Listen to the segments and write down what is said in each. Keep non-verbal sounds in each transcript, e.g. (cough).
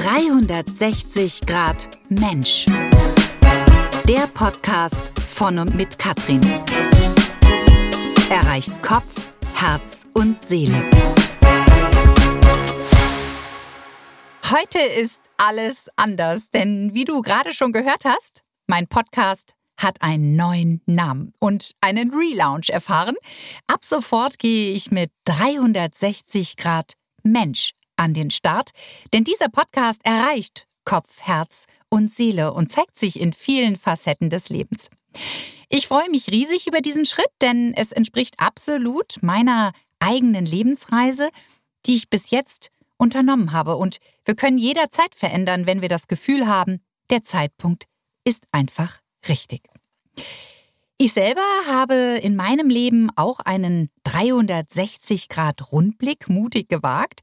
360 Grad Mensch. Der Podcast von und mit Katrin. Erreicht Kopf, Herz und Seele. Heute ist alles anders, denn wie du gerade schon gehört hast, mein Podcast hat einen neuen Namen und einen Relaunch erfahren. Ab sofort gehe ich mit 360 Grad Mensch an den Start, denn dieser Podcast erreicht Kopf, Herz und Seele und zeigt sich in vielen Facetten des Lebens. Ich freue mich riesig über diesen Schritt, denn es entspricht absolut meiner eigenen Lebensreise, die ich bis jetzt unternommen habe. Und wir können jederzeit verändern, wenn wir das Gefühl haben, der Zeitpunkt ist einfach richtig. Ich selber habe in meinem Leben auch einen 360 Grad Rundblick mutig gewagt,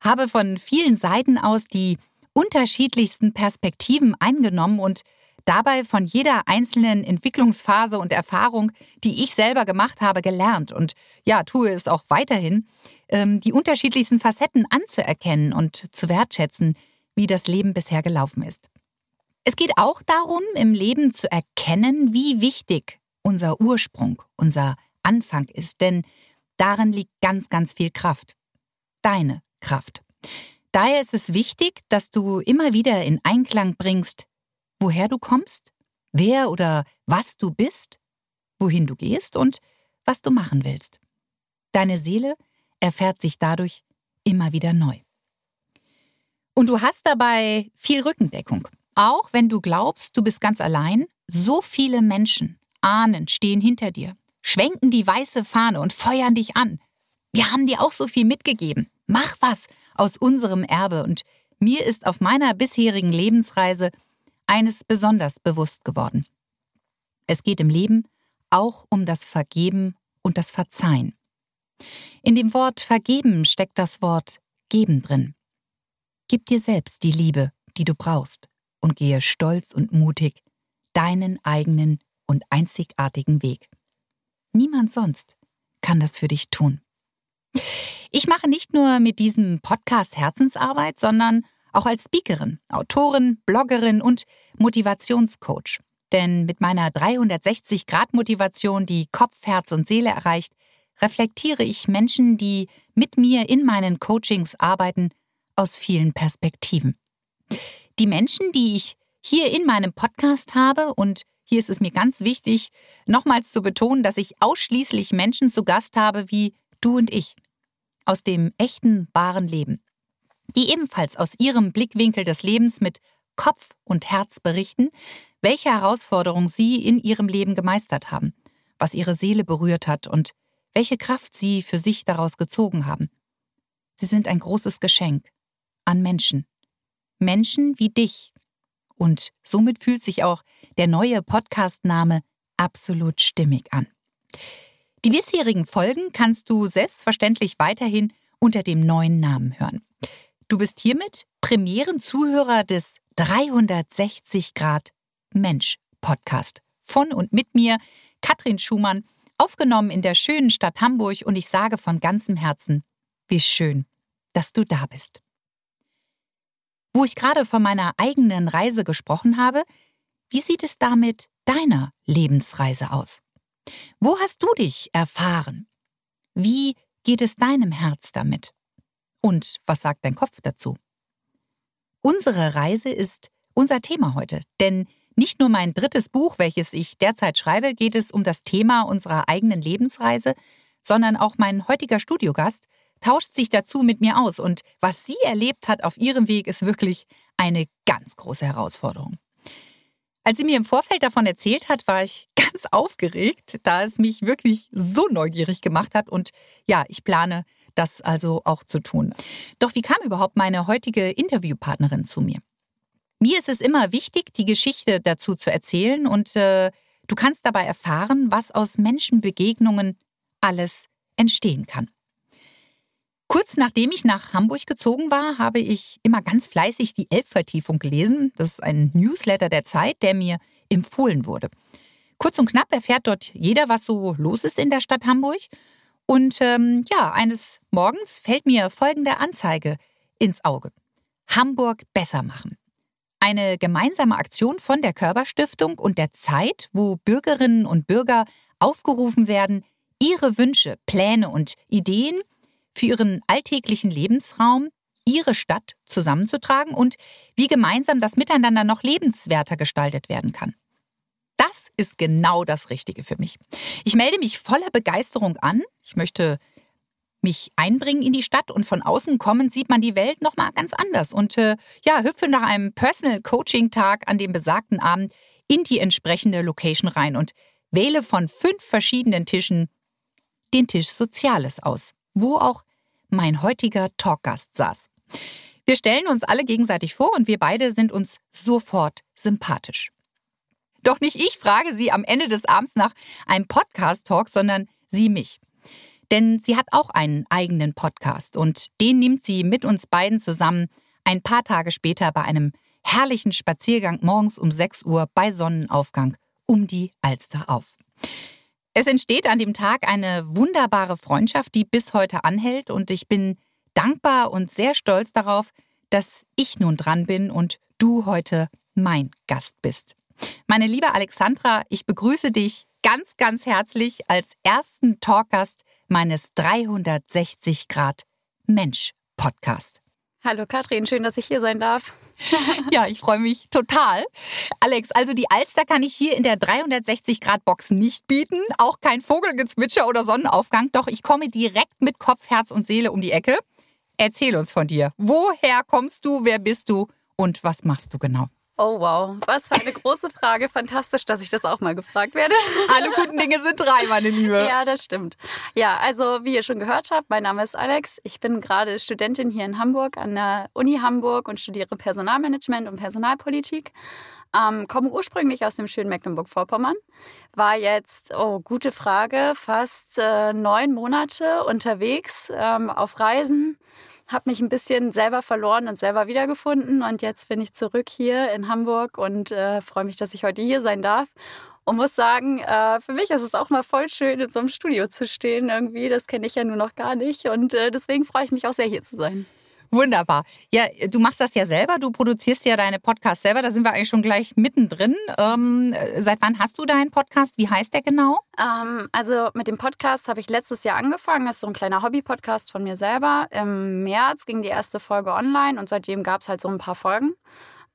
habe von vielen Seiten aus die unterschiedlichsten Perspektiven eingenommen und dabei von jeder einzelnen Entwicklungsphase und Erfahrung, die ich selber gemacht habe, gelernt und ja, tue es auch weiterhin, ähm, die unterschiedlichsten Facetten anzuerkennen und zu wertschätzen, wie das Leben bisher gelaufen ist. Es geht auch darum, im Leben zu erkennen, wie wichtig unser Ursprung, unser Anfang ist, denn darin liegt ganz, ganz viel Kraft. Deine Kraft. Daher ist es wichtig, dass du immer wieder in Einklang bringst, woher du kommst, wer oder was du bist, wohin du gehst und was du machen willst. Deine Seele erfährt sich dadurch immer wieder neu. Und du hast dabei viel Rückendeckung. Auch wenn du glaubst, du bist ganz allein, so viele Menschen, Ahnen stehen hinter dir, schwenken die weiße Fahne und feuern dich an. Wir haben dir auch so viel mitgegeben. Mach was aus unserem Erbe und mir ist auf meiner bisherigen Lebensreise eines besonders bewusst geworden. Es geht im Leben auch um das Vergeben und das Verzeihen. In dem Wort vergeben steckt das Wort geben drin. Gib dir selbst die Liebe, die du brauchst, und gehe stolz und mutig deinen eigenen und einzigartigen Weg. Niemand sonst kann das für dich tun. Ich mache nicht nur mit diesem Podcast Herzensarbeit, sondern auch als Speakerin, Autorin, Bloggerin und Motivationscoach. Denn mit meiner 360-Grad-Motivation, die Kopf, Herz und Seele erreicht, reflektiere ich Menschen, die mit mir in meinen Coachings arbeiten, aus vielen Perspektiven. Die Menschen, die ich hier in meinem Podcast habe und hier ist es mir ganz wichtig, nochmals zu betonen, dass ich ausschließlich Menschen zu Gast habe wie du und ich. Aus dem echten, wahren Leben. Die ebenfalls aus ihrem Blickwinkel des Lebens mit Kopf und Herz berichten, welche Herausforderungen sie in ihrem Leben gemeistert haben, was ihre Seele berührt hat und welche Kraft sie für sich daraus gezogen haben. Sie sind ein großes Geschenk an Menschen. Menschen wie dich. Und somit fühlt sich auch der neue Podcastname absolut stimmig an. Die bisherigen Folgen kannst du selbstverständlich weiterhin unter dem neuen Namen hören. Du bist hiermit Premierenzuhörer des 360 Grad Mensch Podcast von und mit mir, Katrin Schumann, aufgenommen in der schönen Stadt Hamburg und ich sage von ganzem Herzen, wie schön, dass du da bist. Wo ich gerade von meiner eigenen Reise gesprochen habe, wie sieht es damit deiner Lebensreise aus? Wo hast du dich erfahren? Wie geht es deinem Herz damit? Und was sagt dein Kopf dazu? Unsere Reise ist unser Thema heute, denn nicht nur mein drittes Buch, welches ich derzeit schreibe, geht es um das Thema unserer eigenen Lebensreise, sondern auch mein heutiger Studiogast tauscht sich dazu mit mir aus und was sie erlebt hat auf ihrem Weg ist wirklich eine ganz große Herausforderung. Als sie mir im Vorfeld davon erzählt hat, war ich (laughs) ganz aufgeregt, da es mich wirklich so neugierig gemacht hat und ja, ich plane das also auch zu tun. Doch wie kam überhaupt meine heutige Interviewpartnerin zu mir? Mir ist es immer wichtig, die Geschichte dazu zu erzählen und äh, du kannst dabei erfahren, was aus Menschenbegegnungen alles entstehen kann. Kurz nachdem ich nach Hamburg gezogen war, habe ich immer ganz fleißig die Elbvertiefung gelesen. Das ist ein Newsletter der Zeit, der mir empfohlen wurde. Kurz und knapp erfährt dort jeder, was so los ist in der Stadt Hamburg. Und ähm, ja, eines Morgens fällt mir folgende Anzeige ins Auge. Hamburg besser machen. Eine gemeinsame Aktion von der Körperstiftung und der Zeit, wo Bürgerinnen und Bürger aufgerufen werden, ihre Wünsche, Pläne und Ideen für ihren alltäglichen Lebensraum, ihre Stadt zusammenzutragen und wie gemeinsam das Miteinander noch lebenswerter gestaltet werden kann. Das ist genau das Richtige für mich. Ich melde mich voller Begeisterung an. Ich möchte mich einbringen in die Stadt und von außen kommend sieht man die Welt noch mal ganz anders und äh, ja, hüpfe nach einem Personal Coaching Tag an dem besagten Abend in die entsprechende Location rein und wähle von fünf verschiedenen Tischen den Tisch Soziales aus, wo auch mein heutiger Talkgast saß. Wir stellen uns alle gegenseitig vor und wir beide sind uns sofort sympathisch. Doch nicht ich frage sie am Ende des Abends nach einem Podcast-Talk, sondern sie mich. Denn sie hat auch einen eigenen Podcast und den nimmt sie mit uns beiden zusammen ein paar Tage später bei einem herrlichen Spaziergang morgens um 6 Uhr bei Sonnenaufgang um die Alster auf. Es entsteht an dem Tag eine wunderbare Freundschaft, die bis heute anhält und ich bin dankbar und sehr stolz darauf, dass ich nun dran bin und du heute mein Gast bist. Meine liebe Alexandra, ich begrüße dich ganz, ganz herzlich als ersten Talkgast meines 360 Grad Mensch Podcast. Hallo Katrin, schön, dass ich hier sein darf. (laughs) ja, ich freue mich total. Alex, also die Alster kann ich hier in der 360 Grad Box nicht bieten, auch kein Vogelgezwitscher oder Sonnenaufgang, doch ich komme direkt mit Kopf, Herz und Seele um die Ecke. Erzähl uns von dir. Woher kommst du, wer bist du und was machst du genau? Oh wow, was für eine große Frage. Fantastisch, dass ich das auch mal gefragt werde. (laughs) Alle guten Dinge sind drei, meine Liebe. Ja, das stimmt. Ja, also wie ihr schon gehört habt, mein Name ist Alex. Ich bin gerade Studentin hier in Hamburg an der Uni Hamburg und studiere Personalmanagement und Personalpolitik. Ähm, komme ursprünglich aus dem schönen Mecklenburg-Vorpommern. War jetzt, oh, gute Frage, fast äh, neun Monate unterwegs ähm, auf Reisen habe mich ein bisschen selber verloren und selber wiedergefunden. Und jetzt bin ich zurück hier in Hamburg und äh, freue mich, dass ich heute hier sein darf. Und muss sagen, äh, für mich ist es auch mal voll schön, in so einem Studio zu stehen irgendwie. Das kenne ich ja nur noch gar nicht. Und äh, deswegen freue ich mich auch sehr, hier zu sein. Wunderbar. Ja, du machst das ja selber, du produzierst ja deine Podcasts selber, da sind wir eigentlich schon gleich mittendrin. Ähm, seit wann hast du deinen Podcast? Wie heißt der genau? Ähm, also mit dem Podcast habe ich letztes Jahr angefangen. Das ist so ein kleiner Hobby-Podcast von mir selber. Im März ging die erste Folge online und seitdem gab es halt so ein paar Folgen.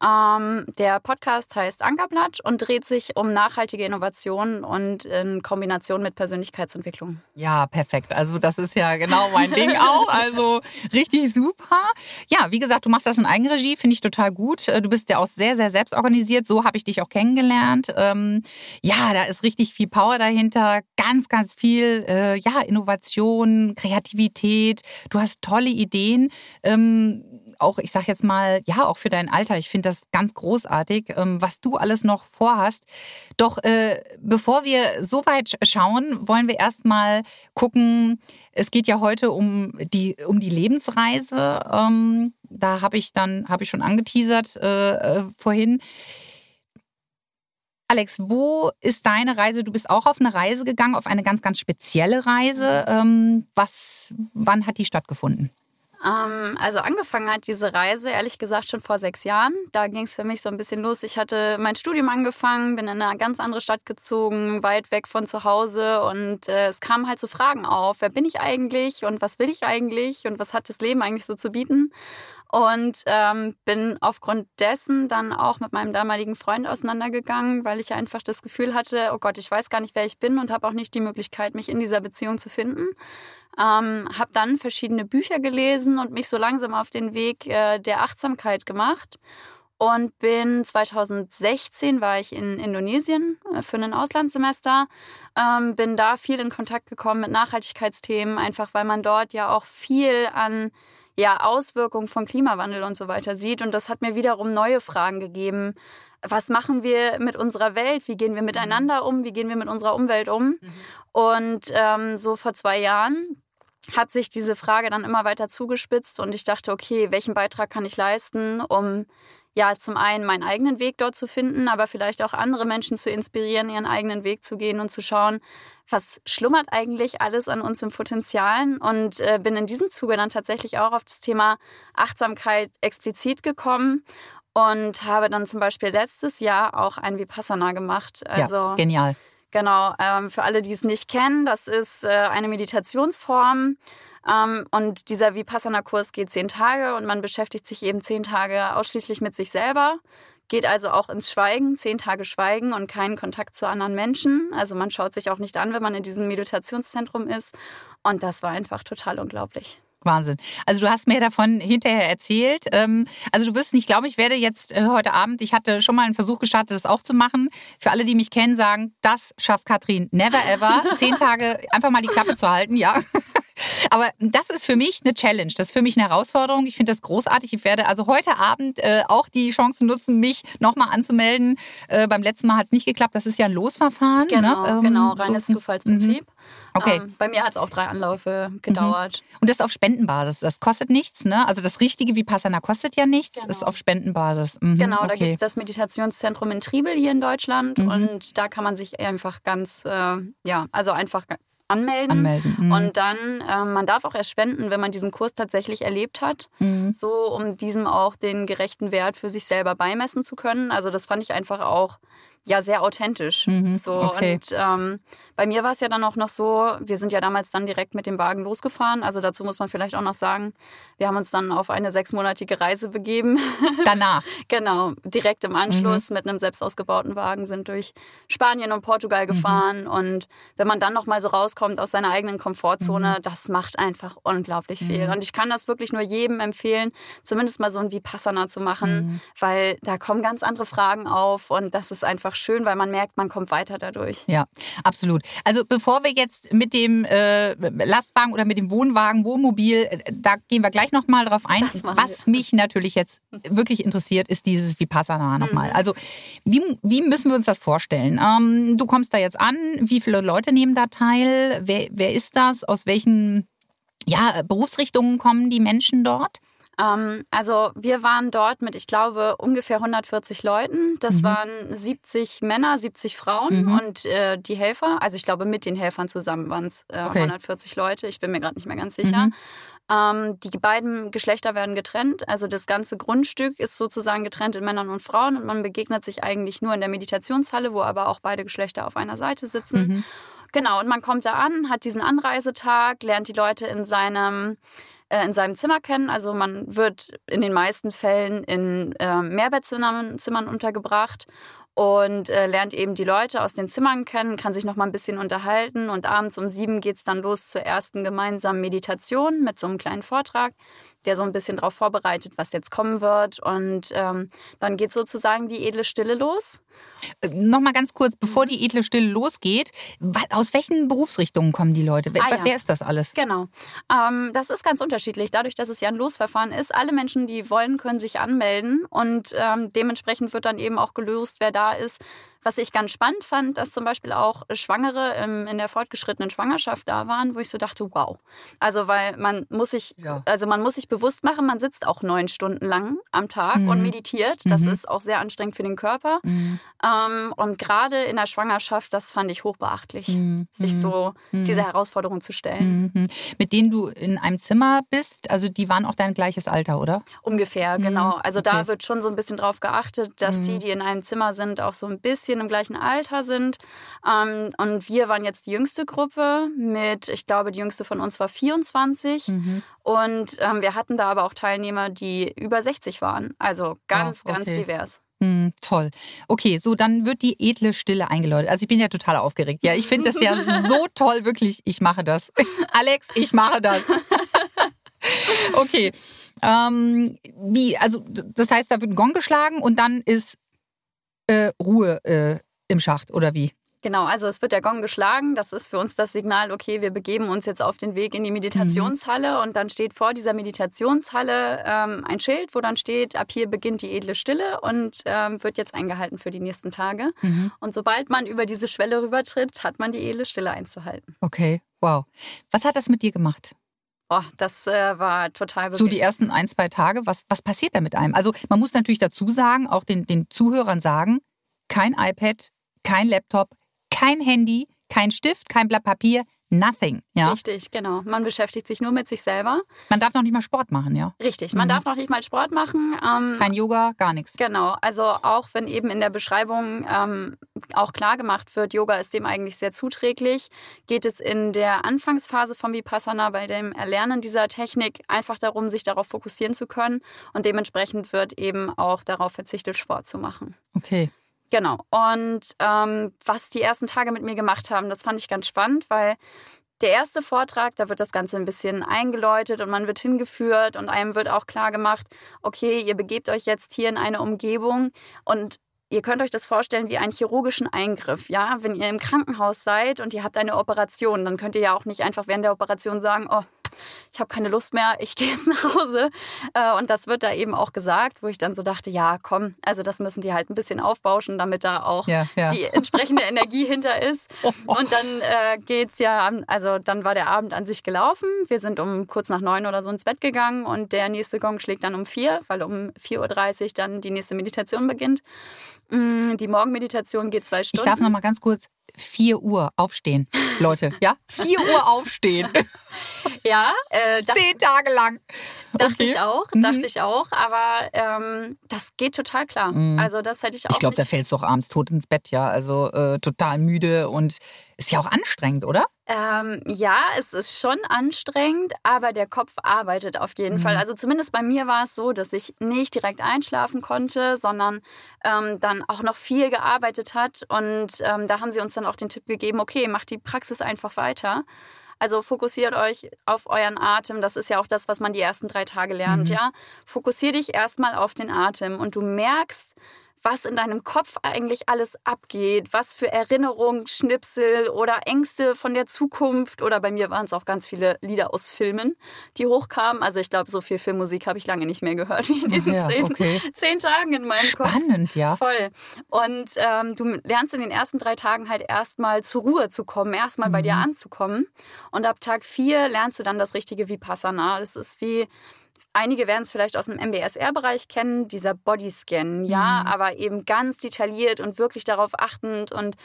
Ähm, der Podcast heißt Ankerblatt und dreht sich um nachhaltige Innovationen und in Kombination mit Persönlichkeitsentwicklung. Ja, perfekt. Also das ist ja genau mein Ding auch. (laughs) Also richtig super. Ja, wie gesagt, du machst das in Eigenregie, finde ich total gut. Du bist ja auch sehr, sehr selbstorganisiert. So habe ich dich auch kennengelernt. Ähm, ja, da ist richtig viel Power dahinter. Ganz, ganz viel äh, ja, Innovation, Kreativität. Du hast tolle Ideen. Ähm, auch, ich sag jetzt mal, ja, auch für dein Alter. Ich finde das ganz großartig, ähm, was du alles noch vorhast. Doch äh, bevor wir so weit schauen, wollen wir erstmal gucken, es geht ja heute um die, um die Lebensreise. Ähm, da habe ich dann, habe ich schon angeteasert äh, äh, vorhin. Alex, wo ist deine Reise? Du bist auch auf eine Reise gegangen, auf eine ganz, ganz spezielle Reise. Ähm, was, wann hat die stattgefunden? Ähm, also angefangen hat diese Reise, ehrlich gesagt, schon vor sechs Jahren. Da ging es für mich so ein bisschen los. Ich hatte mein Studium angefangen, bin in eine ganz andere Stadt gezogen, weit weg von zu Hause und äh, es kamen halt so Fragen auf. Wer bin ich eigentlich und was will ich eigentlich und was hat das Leben eigentlich so zu bieten? Und ähm, bin aufgrund dessen dann auch mit meinem damaligen Freund auseinandergegangen, weil ich einfach das Gefühl hatte, oh Gott, ich weiß gar nicht, wer ich bin und habe auch nicht die Möglichkeit, mich in dieser Beziehung zu finden. Ähm, habe dann verschiedene Bücher gelesen und mich so langsam auf den Weg äh, der Achtsamkeit gemacht und bin 2016 war ich in Indonesien äh, für ein Auslandssemester, ähm, bin da viel in Kontakt gekommen mit Nachhaltigkeitsthemen, einfach weil man dort ja auch viel an ja, Auswirkungen von Klimawandel und so weiter sieht. Und das hat mir wiederum neue Fragen gegeben. Was machen wir mit unserer Welt? Wie gehen wir miteinander um? Wie gehen wir mit unserer Umwelt um? Mhm. Und ähm, so vor zwei Jahren hat sich diese Frage dann immer weiter zugespitzt und ich dachte, okay, welchen Beitrag kann ich leisten, um ja, zum einen meinen eigenen Weg dort zu finden, aber vielleicht auch andere Menschen zu inspirieren, ihren eigenen Weg zu gehen und zu schauen, was schlummert eigentlich alles an uns im Potenzialen und äh, bin in diesem Zuge dann tatsächlich auch auf das Thema Achtsamkeit explizit gekommen und habe dann zum Beispiel letztes Jahr auch ein Vipassana gemacht. Also ja, genial. Genau, ähm, für alle, die es nicht kennen, das ist äh, eine Meditationsform, ähm, und dieser Vipassana-Kurs geht zehn Tage und man beschäftigt sich eben zehn Tage ausschließlich mit sich selber. Geht also auch ins Schweigen, zehn Tage Schweigen und keinen Kontakt zu anderen Menschen. Also man schaut sich auch nicht an, wenn man in diesem Meditationszentrum ist. Und das war einfach total unglaublich. Wahnsinn. Also du hast mir davon hinterher erzählt. Ähm, also du wirst nicht glauben, ich werde jetzt äh, heute Abend, ich hatte schon mal einen Versuch gestartet, das auch zu machen. Für alle, die mich kennen, sagen, das schafft Katrin never ever. Zehn Tage einfach mal die Klappe zu halten, ja. Aber das ist für mich eine Challenge. Das ist für mich eine Herausforderung. Ich finde das großartig. Ich werde also heute Abend äh, auch die Chance nutzen, mich nochmal anzumelden. Äh, beim letzten Mal hat es nicht geklappt. Das ist ja ein Losverfahren. Ne? Genau, ne? ähm, genau. Reines so, Zufallsprinzip. Mhm. Okay. Ähm, bei mir hat es auch drei Anläufe gedauert. Mhm. Und das ist auf Spendenbasis. Das kostet nichts, ne? Also das richtige Vipassana kostet ja nichts, genau. ist auf Spendenbasis. Mhm. Genau, okay. da gibt es das Meditationszentrum in Triebel hier in Deutschland mhm. und da kann man sich einfach ganz, äh, ja, also einfach anmelden. anmelden. Mhm. Und dann, äh, man darf auch erst spenden, wenn man diesen Kurs tatsächlich erlebt hat. Mhm. So, um diesem auch den gerechten Wert für sich selber beimessen zu können. Also das fand ich einfach auch ja sehr authentisch. Mhm, so okay. und ähm, bei mir war es ja dann auch noch so, wir sind ja damals dann direkt mit dem Wagen losgefahren. Also dazu muss man vielleicht auch noch sagen, wir haben uns dann auf eine sechsmonatige Reise begeben. (laughs) Danach. genau, direkt im Anschluss mhm. mit einem selbst ausgebauten Wagen sind durch Spanien und Portugal mhm. gefahren. Mhm. Und wenn man dann noch mal so rauskommt aus seiner eigenen Komfortzone, mhm. das macht einfach unglaublich viel. Mhm. Und ich kann das wirklich nur jedem empfehlen, zumindest mal so ein Vipassana zu machen, weil da kommen ganz andere Fragen auf und das ist einfach einfach schön, weil man merkt, man kommt weiter dadurch. Ja, absolut. Also bevor wir jetzt mit dem äh, Lastwagen oder mit dem Wohnwagen, Wohnmobil, äh, da gehen wir gleich nochmal drauf ein. Was wir. mich natürlich jetzt wirklich interessiert, ist dieses Vipassana nochmal. Mhm. Also wie, wie müssen wir uns das vorstellen? Ähm, du kommst da jetzt an, wie viele Leute nehmen da teil? Wer, wer ist das? Aus welchen ja, Berufsrichtungen kommen die Menschen dort? Ähm, also wir waren dort mit, ich glaube, ungefähr 140 Leuten. Das mhm. waren 70 Männer, 70 Frauen mhm. und äh, die Helfer. Also ich glaube, mit den Helfern zusammen waren es äh, okay. 140 Leute. Ich bin mir gerade nicht mehr ganz sicher. Mhm. Ähm, die beiden Geschlechter werden getrennt. Also das ganze Grundstück ist sozusagen getrennt in Männern und Frauen und man begegnet sich eigentlich nur in der Meditationshalle, wo aber auch beide Geschlechter auf einer Seite sitzen. Mhm. Genau, und man kommt da an, hat diesen Anreisetag, lernt die Leute in seinem äh, in seinem Zimmer kennen. Also man wird in den meisten Fällen in äh, Mehrbettzimmern untergebracht und äh, lernt eben die Leute aus den Zimmern kennen, kann sich noch mal ein bisschen unterhalten und abends um sieben geht's dann los zur ersten gemeinsamen Meditation mit so einem kleinen Vortrag, der so ein bisschen darauf vorbereitet, was jetzt kommen wird und ähm, dann geht sozusagen die edle Stille los. Äh, noch mal ganz kurz, bevor die edle Stille losgeht, aus welchen Berufsrichtungen kommen die Leute? Wer, ah, ja. wer ist das alles? Genau, ähm, das ist ganz unterschiedlich. Dadurch, dass es ja ein Losverfahren ist, alle Menschen, die wollen, können sich anmelden und ähm, dementsprechend wird dann eben auch gelöst, wer da ist. Was ich ganz spannend fand, dass zum Beispiel auch Schwangere in der fortgeschrittenen Schwangerschaft da waren, wo ich so dachte, wow. Also weil man muss sich, ja. also man muss sich bewusst machen, man sitzt auch neun Stunden lang am Tag mhm. und meditiert. Das mhm. ist auch sehr anstrengend für den Körper. Mhm. Ähm, und gerade in der Schwangerschaft, das fand ich hochbeachtlich, mhm. sich so mhm. diese Herausforderung zu stellen. Mhm. Mit denen du in einem Zimmer bist, also die waren auch dein gleiches Alter, oder? Ungefähr, genau. Also okay. da wird schon so ein bisschen drauf geachtet, dass die, die in einem Zimmer sind, auch so ein bisschen bisschen im gleichen Alter sind. Ähm, und wir waren jetzt die jüngste Gruppe mit, ich glaube, die jüngste von uns war 24. Mhm. Und ähm, wir hatten da aber auch Teilnehmer, die über 60 waren. Also ganz, oh, okay. ganz divers. Mm, toll. Okay, so dann wird die edle Stille eingeläutet. Also ich bin ja total aufgeregt. Ja, ich finde das ja (laughs) so toll, wirklich. Ich mache das. (laughs) Alex, ich mache das. (laughs) okay. Ähm, wie, also das heißt, da wird ein Gong geschlagen und dann ist äh, Ruhe äh, im Schacht oder wie? Genau, also es wird der Gong geschlagen. Das ist für uns das Signal, okay, wir begeben uns jetzt auf den Weg in die Meditationshalle mhm. und dann steht vor dieser Meditationshalle ähm, ein Schild, wo dann steht, ab hier beginnt die edle Stille und ähm, wird jetzt eingehalten für die nächsten Tage. Mhm. Und sobald man über diese Schwelle rübertritt, hat man die edle Stille einzuhalten. Okay, wow. Was hat das mit dir gemacht? Oh, das äh, war total bewegend. So die ersten ein, zwei Tage, was, was passiert da mit einem? Also man muss natürlich dazu sagen, auch den, den Zuhörern sagen, kein iPad, kein Laptop, kein Handy, kein Stift, kein Blatt Papier, nothing. Ja? Richtig, genau. Man beschäftigt sich nur mit sich selber. Man darf noch nicht mal Sport machen, ja. Richtig, man mhm. darf noch nicht mal Sport machen. Ähm, Kein Yoga, gar nichts. Genau, also auch wenn eben in der Beschreibung ähm, auch klar gemacht wird, Yoga ist dem eigentlich sehr zuträglich, geht es in der Anfangsphase vom Vipassana bei dem Erlernen dieser Technik einfach darum, sich darauf fokussieren zu können und dementsprechend wird eben auch darauf verzichtet, Sport zu machen. Okay. Genau. Und ähm, was die ersten Tage mit mir gemacht haben, das fand ich ganz spannend, weil der erste Vortrag, da wird das Ganze ein bisschen eingeläutet und man wird hingeführt und einem wird auch klar gemacht, okay, ihr begebt euch jetzt hier in eine Umgebung und ihr könnt euch das vorstellen wie einen chirurgischen Eingriff. Ja, wenn ihr im Krankenhaus seid und ihr habt eine Operation, dann könnt ihr ja auch nicht einfach während der Operation sagen, oh, ich habe keine Lust mehr, ich (laughs) gehe jetzt nach Hause. Äh, und das wird da eben auch gesagt, wo ich dann so dachte, ja, komm, also das müssen die halt ein bisschen aufbauschen, damit da auch ja, ja. die entsprechende Energie hinter ist. (laughs) Und dann äh, geht's ja, also dann war der Abend an sich gelaufen. Wir sind um kurz nach neun oder so ins Bett gegangen und der nächste Gong schlägt dann um vier, weil um 4.30 Uhr dann die nächste Meditation beginnt. Mm, die Morgenmeditation geht zwei Stunden. Ich darf noch mal ganz kurz 4 Uhr aufstehen, Leute. Ja? 4 Uhr aufstehen. (laughs) ja. Äh, Zehn Tage lang. Dachte okay. ich auch, mhm. dachte ich auch. Aber ähm, das geht total klar. Mhm. Also das hätte ich auch Ich glaube, da fällst du auch abends tot ins Bett, ja. Also äh, total müde und ist ja auch anstrengend, oder? Ähm, ja, es ist schon anstrengend, aber der Kopf arbeitet auf jeden mhm. Fall. Also zumindest bei mir war es so, dass ich nicht direkt einschlafen konnte, sondern ähm, dann auch noch viel gearbeitet hat. Und ähm, da haben sie uns dann auch den Tipp gegeben, okay, macht die Praxis einfach weiter. Also fokussiert euch auf euren Atem. Das ist ja auch das, was man die ersten drei Tage lernt, mhm. ja. Fokussier dich erstmal auf den Atem und du merkst, was in deinem Kopf eigentlich alles abgeht, was für Erinnerungen, Schnipsel oder Ängste von der Zukunft oder bei mir waren es auch ganz viele Lieder aus Filmen, die hochkamen. Also ich glaube, so viel Filmmusik habe ich lange nicht mehr gehört wie in diesen ja, zehn, okay. zehn, Tagen in meinem Kopf. Spannend, ja. Voll. Und ähm, du lernst in den ersten drei Tagen halt erstmal zur Ruhe zu kommen, erstmal mhm. bei dir mhm. anzukommen. Und ab Tag vier lernst du dann das richtige Vipassana. Das ist wie Einige werden es vielleicht aus dem MBSR-Bereich kennen, dieser Bodyscan, ja, mhm. aber eben ganz detailliert und wirklich darauf achtend und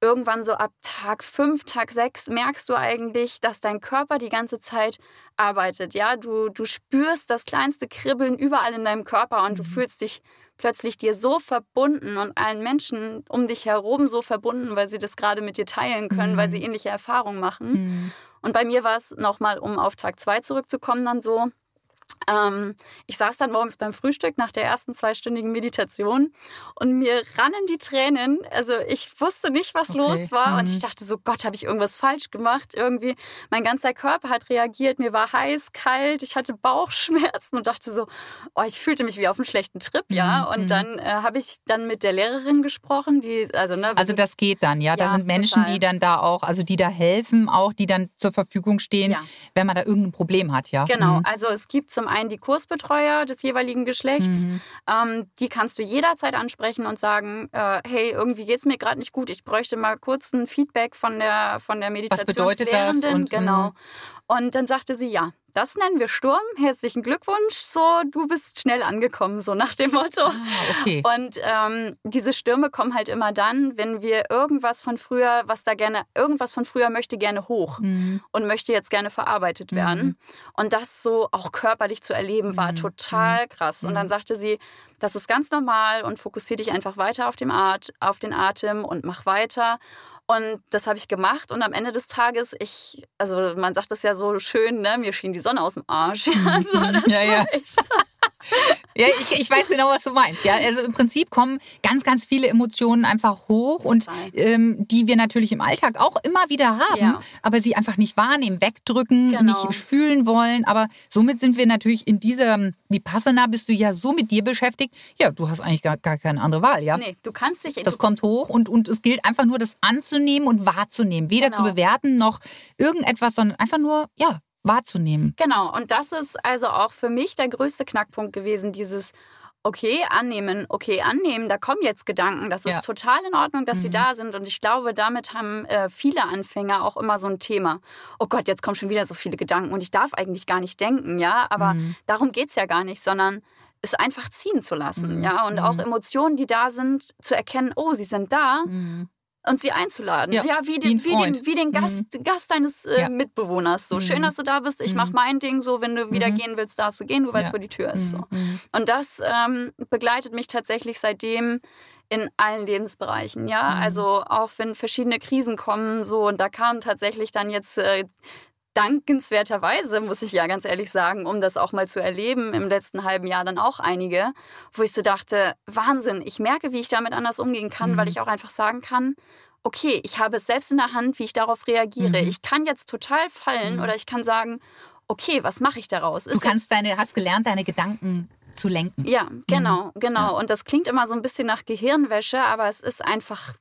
irgendwann so ab Tag 5, Tag 6 merkst du eigentlich, dass dein Körper die ganze Zeit arbeitet, ja, du, du spürst das kleinste Kribbeln überall in deinem Körper und du mhm. fühlst dich plötzlich dir so verbunden und allen Menschen um dich herum so verbunden, weil sie das gerade mit dir teilen können, mhm. weil sie mhm. ähnliche Erfahrungen machen. Mhm. Und bei mir war es nochmal, um auf Tag 2 zurückzukommen, dann so, ähm, ich saß dann morgens beim Frühstück nach der ersten zweistündigen Meditation und mir rannen die Tränen. Also ich wusste nicht, was okay. los war mhm. und ich dachte so, Gott, habe ich irgendwas falsch gemacht? Irgendwie, mein ganzer Körper hat reagiert, mir war heiß, kalt, ich hatte Bauchschmerzen und dachte so, oh, ich fühlte mich wie auf einem schlechten Trip, ja. Mhm. Und mhm. dann äh, habe ich dann mit der Lehrerin gesprochen, die, also ne. Also das geht dann, ja. ja da sind Menschen, total. die dann da auch, also die da helfen, auch die dann zur Verfügung stehen, ja. wenn man da irgendein Problem hat, ja. Genau, mhm. also es gibt zum einen die Kursbetreuer des jeweiligen Geschlechts. Mhm. Ähm, die kannst du jederzeit ansprechen und sagen, äh, hey, irgendwie geht es mir gerade nicht gut. Ich bräuchte mal kurz ein Feedback von der, von der Meditationslehrenden. Genau. Mhm. Und dann sagte sie, ja, das nennen wir Sturm. Herzlichen Glückwunsch. So, du bist schnell angekommen, so nach dem Motto. Ah, okay. Und ähm, diese Stürme kommen halt immer dann, wenn wir irgendwas von früher, was da gerne, irgendwas von früher möchte gerne hoch mhm. und möchte jetzt gerne verarbeitet werden. Mhm. Und das so auch körperlich zu erleben, war mhm. total mhm. krass. Und dann mhm. sagte sie, das ist ganz normal und fokussiere dich einfach weiter auf, dem At auf den Atem und mach weiter. Und das habe ich gemacht und am Ende des Tages, ich, also man sagt das ja so schön, ne, mir schien die Sonne aus dem Arsch. (laughs) Ja, so, ja, ja. Ja, ich, ich weiß genau, was du meinst. Ja, also im Prinzip kommen ganz, ganz viele Emotionen einfach hoch und ähm, die wir natürlich im Alltag auch immer wieder haben, ja. aber sie einfach nicht wahrnehmen, wegdrücken, genau. nicht fühlen wollen. Aber somit sind wir natürlich in diesem Vipassana bist du ja so mit dir beschäftigt. Ja, du hast eigentlich gar, gar keine andere Wahl, ja? Nee, du kannst dich. Das kommt hoch und, und es gilt einfach nur, das anzunehmen und wahrzunehmen. Weder genau. zu bewerten noch irgendetwas, sondern einfach nur, ja, wahrzunehmen. Genau, und das ist also auch für mich der größte Knackpunkt gewesen, dieses okay, annehmen, okay, annehmen, da kommen jetzt Gedanken, das ist Ja. total in Ordnung, dass sie Mhm. da sind. Und ich glaube, damit haben äh, viele Anfänger auch immer so ein Thema. Oh Gott, jetzt kommen schon wieder so viele Gedanken und ich darf eigentlich gar nicht denken, ja. Aber Mhm. darum geht's ja gar nicht, sondern es einfach ziehen zu lassen, Mhm. ja. Und auch Mhm. Emotionen, die da sind, zu erkennen, oh, sie sind da Mhm. Und sie einzuladen. Ja, Ja, wie, wie den, ein wie, den, wie den Gast, Gast deines äh, Ja. Mitbewohners. So Mhm. schön, dass du da bist. Ich Mhm. mach mein Ding so. Wenn du wieder Mhm. gehen willst, darfst du gehen. Du weißt, Ja. wo die Tür ist. So. Mhm. Und das ähm, begleitet mich tatsächlich seitdem in allen Lebensbereichen. Ja, Mhm. also auch wenn verschiedene Krisen kommen, so und da kam tatsächlich dann jetzt äh, dankenswerterweise, muss ich ja ganz ehrlich sagen, um das auch mal zu erleben, im letzten halben Jahr dann auch einige, wo ich so dachte, Wahnsinn, ich merke, wie ich damit anders umgehen kann, Mhm. weil ich auch einfach sagen kann, okay, ich habe es selbst in der Hand, wie ich darauf reagiere. Mhm. Ich kann jetzt total fallen Mhm. oder ich kann sagen, okay, was mache ich daraus? Du Ist jetzt kannst deine, hast gelernt, deine Gedanken zu lenken. ja, genau, genau. Ja. Und das klingt immer so ein bisschen nach Gehirnwäsche, aber es ist einfach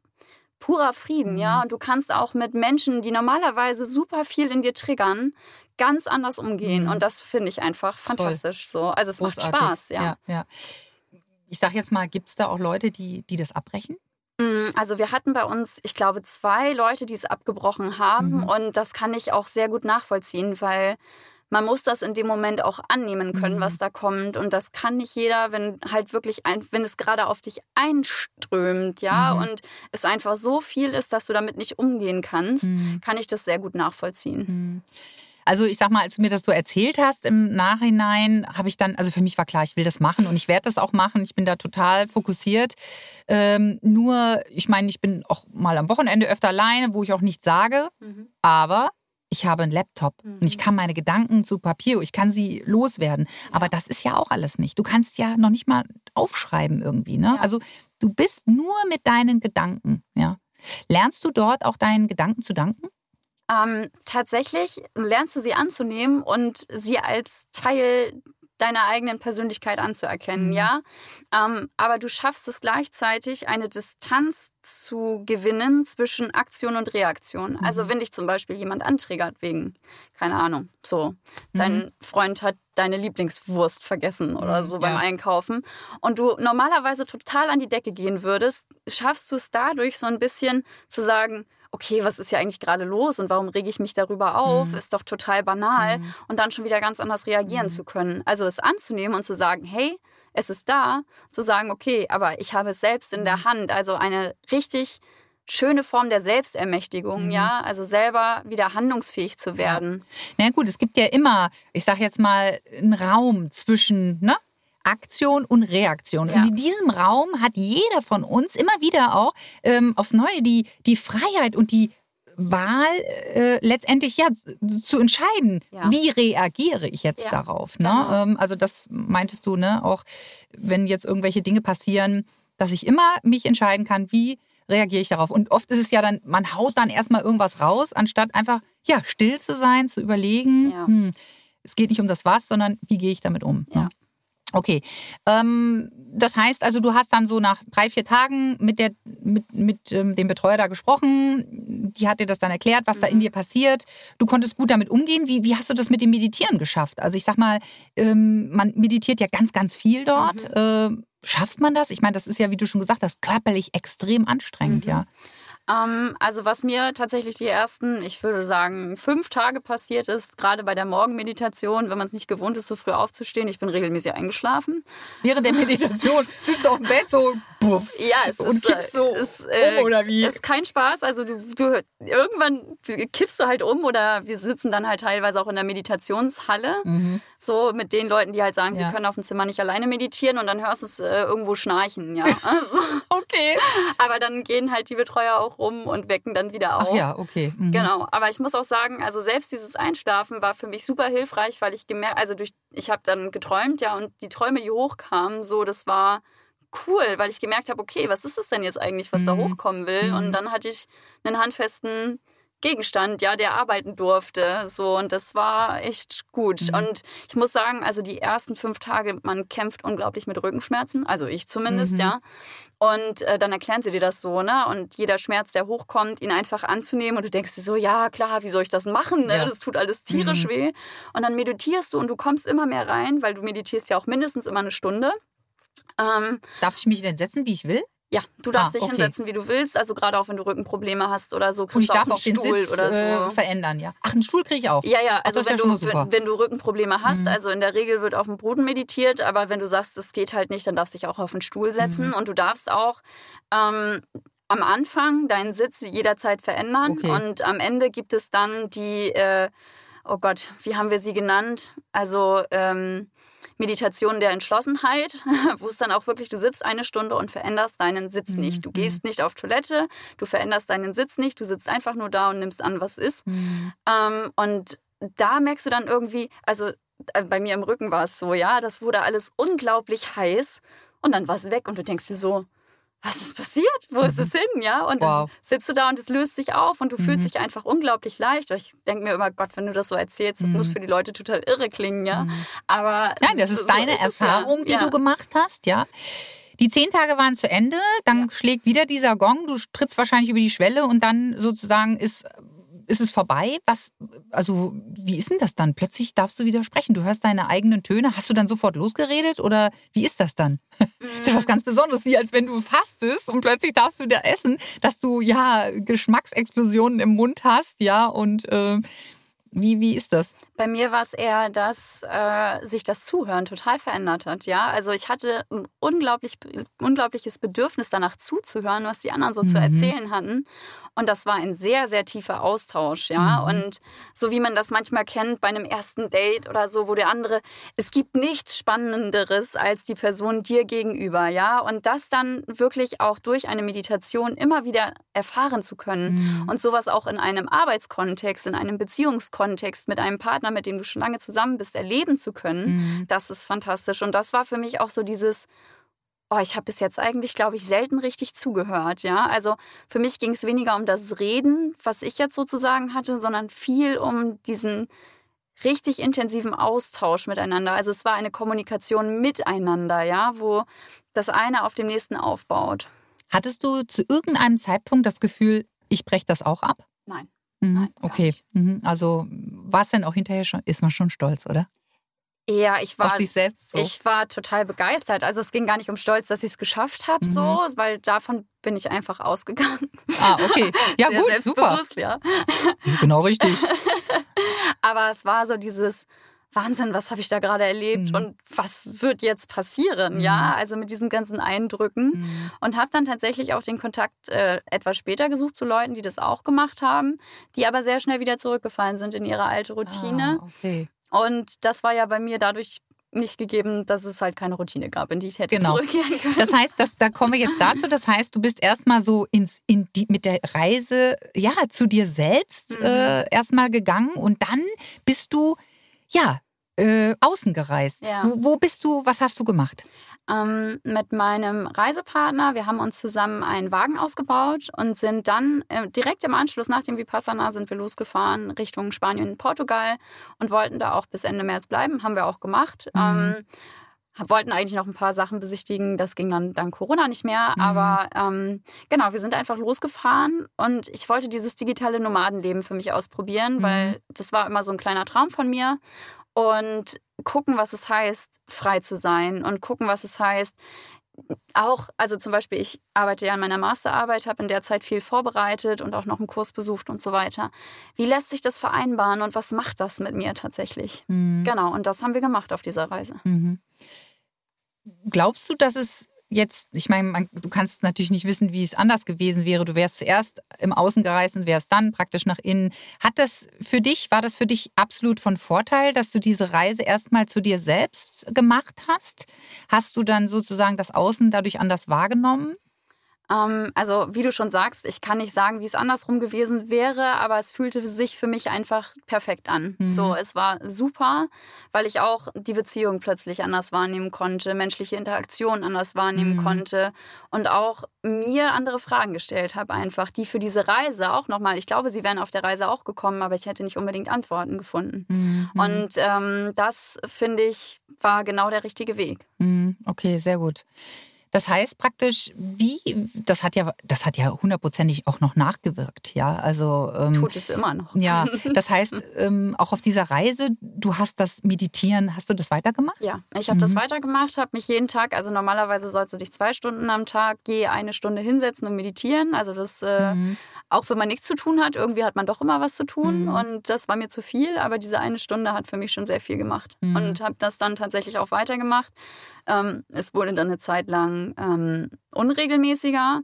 purer Frieden, Mhm. ja. Und du kannst auch mit Menschen, die normalerweise super viel in dir triggern, ganz anders umgehen. Mhm. Und das finde ich einfach fantastisch so. Also es macht Großartig. Spaß, ja. ja, ja. Ich sag jetzt mal, gibt es da auch Leute, die, die das abbrechen? Mm, Also wir hatten bei uns, ich glaube, zwei Leute, die es abgebrochen haben. Mhm. Und das kann ich auch sehr gut nachvollziehen, weil man muss das in dem Moment auch annehmen können, Mhm. was da kommt. Und das kann nicht jeder, wenn halt wirklich ein, wenn es gerade auf dich einströmt, ja, Mhm. und es einfach so viel ist, dass du damit nicht umgehen kannst, Mhm. kann ich das sehr gut nachvollziehen. Also ich sag mal, als du mir das so erzählt hast im Nachhinein, habe ich dann, also für mich war klar, ich will das machen und ich werde das auch machen. Ich bin da total fokussiert. Ähm, nur, ich meine, ich bin auch mal am Wochenende öfter alleine, wo ich auch nichts sage, Mhm. aber ich habe einen Laptop Mhm. und ich kann meine Gedanken zu Papier, ich kann sie loswerden. Aber das ist ja auch alles nicht. Du kannst ja noch nicht mal aufschreiben irgendwie. Ne? Ja. Also du bist nur mit deinen Gedanken. Ja. Lernst du dort auch deinen Gedanken zu danken? Ähm, tatsächlich lernst du sie anzunehmen und sie als Teil deiner eigenen Persönlichkeit anzuerkennen, Mhm. ja. Ähm, aber du schaffst es gleichzeitig, eine Distanz zu gewinnen zwischen Aktion und Reaktion. Mhm. Also wenn dich zum Beispiel jemand antriggert wegen, keine Ahnung, so, Mhm. dein Freund hat deine Lieblingswurst vergessen oder Mhm, so beim ja. Einkaufen und du normalerweise total an die Decke gehen würdest, schaffst du es dadurch so ein bisschen zu sagen, okay, was ist ja eigentlich gerade los und warum rege ich mich darüber auf? Mhm. Ist doch total banal Mhm. und dann schon wieder ganz anders reagieren Mhm. zu können. Also es anzunehmen und zu sagen, hey, es ist da, zu sagen, okay, aber ich habe es selbst in Mhm. der Hand. Also eine richtig schöne Form der Selbstermächtigung, Mhm. ja, also selber wieder handlungsfähig zu werden. Na gut, es gibt ja immer, ich sag jetzt mal, einen Raum zwischen ne? Aktion und Reaktion. Ja. Und in diesem Raum hat jeder von uns immer wieder auch ähm, aufs Neue die, die Freiheit und die Wahl, äh, letztendlich ja zu entscheiden, Ja. wie reagiere ich jetzt Ja, darauf. Ne? genau. Ähm, also das meintest du, ne? Auch wenn jetzt irgendwelche Dinge passieren, dass ich immer mich entscheiden kann, wie reagiere ich darauf. Und oft ist es ja dann, man haut dann erstmal irgendwas raus, anstatt einfach ja still zu sein, zu überlegen. Ja. Hm, es geht nicht um das Was, sondern wie gehe ich damit um. Ja. Ne? Okay. Ähm, das heißt also, du hast dann so nach drei, vier Tagen mit, der, mit, mit ähm, dem Betreuer da gesprochen. Die hat dir das dann erklärt, was da in Mhm. dir passiert. Du konntest gut damit umgehen. Wie, wie hast du das mit dem Meditieren geschafft? Also ich sag mal, ähm, man meditiert ja ganz, ganz viel dort. Mhm. Ähm, schafft man das? Ich meine, das ist ja, wie du schon gesagt hast, körperlich extrem anstrengend, Mhm. ja. Ähm, also was mir tatsächlich die ersten, ich würde sagen, fünf Tage passiert ist, gerade bei der Morgenmeditation, wenn man es nicht gewohnt ist, so früh aufzustehen. Ich bin regelmäßig eingeschlafen. Während der Meditation (laughs) sitzt du auf dem Bett so, puff. Ja, es Und ist, kippst äh, so ist, um, oder wie? Ist kein Spaß. Also du, du irgendwann kippst du halt um oder wir sitzen dann halt teilweise auch in der Meditationshalle. Mhm. So mit den Leuten, die halt sagen, Ja. sie können auf dem Zimmer nicht alleine meditieren und dann hörst du es äh, irgendwo schnarchen, ja. (laughs) Also, Okay. aber dann gehen halt die Betreuer auch rum und wecken dann wieder auf. Ach ja, okay. Mhm. Genau, aber ich muss auch sagen, also selbst dieses Einschlafen war für mich super hilfreich, weil ich gemerkt, also durch, ich habe dann geträumt, ja, und die Träume, die hochkamen, so, das war cool, weil ich gemerkt habe, okay, was ist es denn jetzt eigentlich, was da Mhm. hochkommen will? Mhm. Und dann hatte ich einen handfesten Gegenstand, ja, der arbeiten durfte, so, und das war echt gut. Mhm. Und ich muss sagen, also die ersten fünf Tage, man kämpft unglaublich mit Rückenschmerzen, also ich zumindest, Mhm. ja. Und äh, dann erklären sie dir das so, ne? Und jeder Schmerz, der hochkommt, ihn einfach anzunehmen und du denkst dir so, ja klar, wie soll ich das machen? Ne? Ja. Das tut alles tierisch Mhm. weh. Und dann meditierst du und du kommst immer mehr rein, weil du meditierst ja auch mindestens immer eine Stunde. Ähm, Darf ich mich denn setzen, wie ich will? ja, du darfst Ah, dich okay. hinsetzen, wie du willst. Also gerade auch wenn du Rückenprobleme hast oder so, Und kriegst ich du auch darf einen auch den Stuhl Sitz oder so. äh, verändern, ja. Ach, einen Stuhl kriege ich auch. Ja, ja, also wenn, ja du, wenn, wenn du Rückenprobleme hast, Mhm. also in der Regel wird auf dem Boden meditiert, aber wenn du sagst, es geht halt nicht, dann darfst du dich auch auf den Stuhl setzen Mhm. und du darfst auch ähm, am Anfang deinen Sitz jederzeit verändern Okay. und am Ende gibt es dann die, äh, oh Gott, wie haben wir sie genannt? Also ähm, Meditation der Entschlossenheit, (laughs) wo es dann auch wirklich, du sitzt eine Stunde und veränderst deinen Sitz Mhm. nicht. Du gehst nicht auf Toilette, du veränderst deinen Sitz nicht, du sitzt einfach nur da und nimmst an, was ist. Mhm. Ähm, und da merkst du dann irgendwie, also äh, bei mir im Rücken war es so, ja, das wurde alles unglaublich heiß und dann war es weg und du denkst dir so, was ist passiert? Wo ist es hin? Ja, und dann Wow. sitzt du da und es löst sich auf und du fühlst dich einfach unglaublich leicht. Ich denke mir immer, Gott, wenn du das so erzählst, das muss für die Leute total irre klingen, ja. Aber Nein, das so- ist so deine ist es, Erfahrung, ja. die ja. du gemacht hast, ja. Die zehn Tage waren zu Ende, dann schlägt wieder dieser Gong, du trittst wahrscheinlich über die Schwelle und dann sozusagen ist, ist es vorbei. Was, also, wie ist denn das dann? Plötzlich darfst du wieder sprechen. Du hörst deine eigenen Töne. Hast du dann sofort losgeredet oder wie ist das dann? (laughs) ist ja was ganz Besonderes, wie als wenn du fastest und plötzlich darfst du wieder essen, dass du ja Geschmacksexplosionen im Mund hast, ja, und äh, wie, wie ist das? Bei mir war es eher, dass äh, sich das Zuhören total verändert hat. Ja, also ich hatte ein unglaublich, unglaubliches Bedürfnis danach zuzuhören, was die anderen so zu Mhm. erzählen hatten. Und das war ein sehr, sehr tiefer Austausch. Ja, Mhm. und so wie man das manchmal kennt bei einem ersten Date oder so, wo der andere, es gibt nichts Spannenderes als die Person dir gegenüber. Ja, und das dann wirklich auch durch eine Meditation immer wieder erfahren zu können. Mhm. Und sowas auch in einem Arbeitskontext, in einem Beziehungskontext mit einem Partner, mit dem du schon lange zusammen bist, erleben zu können, Mhm. das ist fantastisch. Und das war für mich auch so dieses, oh, ich habe bis jetzt eigentlich, glaube ich, selten richtig zugehört. Ja, also für mich ging es weniger um das Reden, was ich jetzt sozusagen hatte, sondern viel um diesen richtig intensiven Austausch miteinander. Also es war eine Kommunikation miteinander, ja, wo das eine auf dem nächsten aufbaut. Hattest du zu irgendeinem Zeitpunkt das Gefühl, ich breche das auch ab? Nein. Mhm. Nein, okay. Mhm. Also war es denn auch hinterher schon, ist man schon stolz, oder? Ja, ich war so. Ich war total begeistert. Also es ging gar nicht um Stolz, dass ich es geschafft habe, Mhm. so, weil davon bin ich einfach ausgegangen. ah, okay. (laughs) Ja, Sehr gut, super. selbstbewusst, ja. Genau richtig. (laughs) Aber es war so dieses Wahnsinn, was habe ich da gerade erlebt Mhm. und was wird jetzt passieren, Mhm. ja? Also mit diesen ganzen Eindrücken. Mhm. Und habe dann tatsächlich auch den Kontakt äh, etwas später gesucht zu Leuten, die das auch gemacht haben, die aber sehr schnell wieder zurückgefallen sind in ihre alte Routine. Ah, okay. Und das war ja bei mir dadurch nicht gegeben, dass es halt keine Routine gab, in die ich hätte Genau. zurückkehren können. Das heißt, dass, da kommen wir jetzt dazu. Das heißt, du bist erstmal so ins, in die, mit der Reise ja, zu dir selbst Mhm. äh, erstmal gegangen und dann bist du ja äh, außen gereist. Ja. Wo, wo bist du, was hast du gemacht? ähm, mit meinem Reisepartner. Wir haben uns zusammen einen Wagen ausgebaut und sind dann äh, direkt im Anschluss nach dem Vipassana sind wir losgefahren Richtung Spanien und Portugal und wollten da auch bis Ende März bleiben. Haben wir auch gemacht. Mhm. Ähm, wollten eigentlich noch ein paar Sachen besichtigen. Das ging dann dank Corona nicht mehr. Mhm. Aber ähm, genau, wir sind einfach losgefahren und ich wollte dieses digitale Nomadenleben für mich ausprobieren, Mhm. weil das war immer so ein kleiner Traum von mir. Und gucken, was es heißt, frei zu sein und gucken, was es heißt, auch, also zum Beispiel, ich arbeite ja an meiner Masterarbeit, habe in der Zeit viel vorbereitet und auch noch einen Kurs besucht und so weiter. Wie lässt sich das vereinbaren und was macht das mit mir tatsächlich? Mhm. Genau, und das haben wir gemacht auf dieser Reise. Glaubst du, dass es jetzt, ich meine, man, du kannst natürlich nicht wissen, wie es anders gewesen wäre. Du wärst zuerst im Außen gereist und wärst dann praktisch nach innen. Hat das für dich, war das für dich absolut von Vorteil, dass du diese Reise erstmal zu dir selbst gemacht hast? Hast du dann sozusagen das Außen dadurch anders wahrgenommen? Ähm, also, wie du schon sagst, ich kann nicht sagen, wie es andersrum gewesen wäre, aber es fühlte sich für mich einfach perfekt an. Mhm. So, es war super, weil ich auch die Beziehung plötzlich anders wahrnehmen konnte, menschliche Interaktion anders wahrnehmen Mhm. konnte und auch mir andere Fragen gestellt habe, einfach, die für diese Reise auch nochmal, ich glaube, sie wären auf der Reise auch gekommen, aber ich hätte nicht unbedingt Antworten gefunden. Mhm. Und ähm, das, finde ich, war genau der richtige Weg. Mhm. Okay, sehr gut. Das heißt praktisch, wie, das hat ja, das hat ja hundertprozentig auch noch nachgewirkt, ja. Also ähm, tut es immer noch. Ja, (laughs) das heißt, ähm, auch auf dieser Reise, du hast das Meditieren, hast du das weitergemacht? Ja, ich habe mhm. das weitergemacht, habe mich jeden Tag, also normalerweise sollst du dich zwei Stunden am Tag je eine Stunde hinsetzen und meditieren. Also das, äh, mhm. Auch wenn man nichts zu tun hat, irgendwie hat man doch immer was zu tun mhm. und das war mir zu viel, aber diese eine Stunde hat für mich schon sehr viel gemacht mhm. und habe das dann tatsächlich auch weitergemacht. Ähm, es wurde dann eine Zeit lang ähm, unregelmäßiger,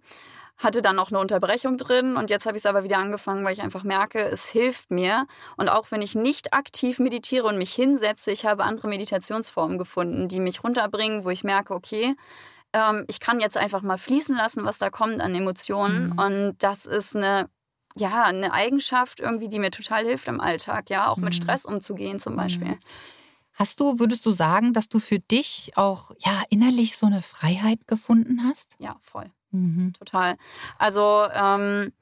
hatte dann noch eine Unterbrechung drin und jetzt habe ich es aber wieder angefangen, weil ich einfach merke, es hilft mir. Und auch wenn ich nicht aktiv meditiere und mich hinsetze, ich habe andere Meditationsformen gefunden, die mich runterbringen, wo ich merke, okay, ähm, ich kann jetzt einfach mal fließen lassen, was da kommt an Emotionen. Mhm. Und das ist eine ja, eine Eigenschaft irgendwie, die mir total hilft im Alltag, ja, auch mit mhm. Stress umzugehen zum Beispiel. Mhm. Hast du, würdest du sagen, dass du für dich auch ja innerlich so eine Freiheit gefunden hast? Ja, voll. Mhm. Total. Also ähm,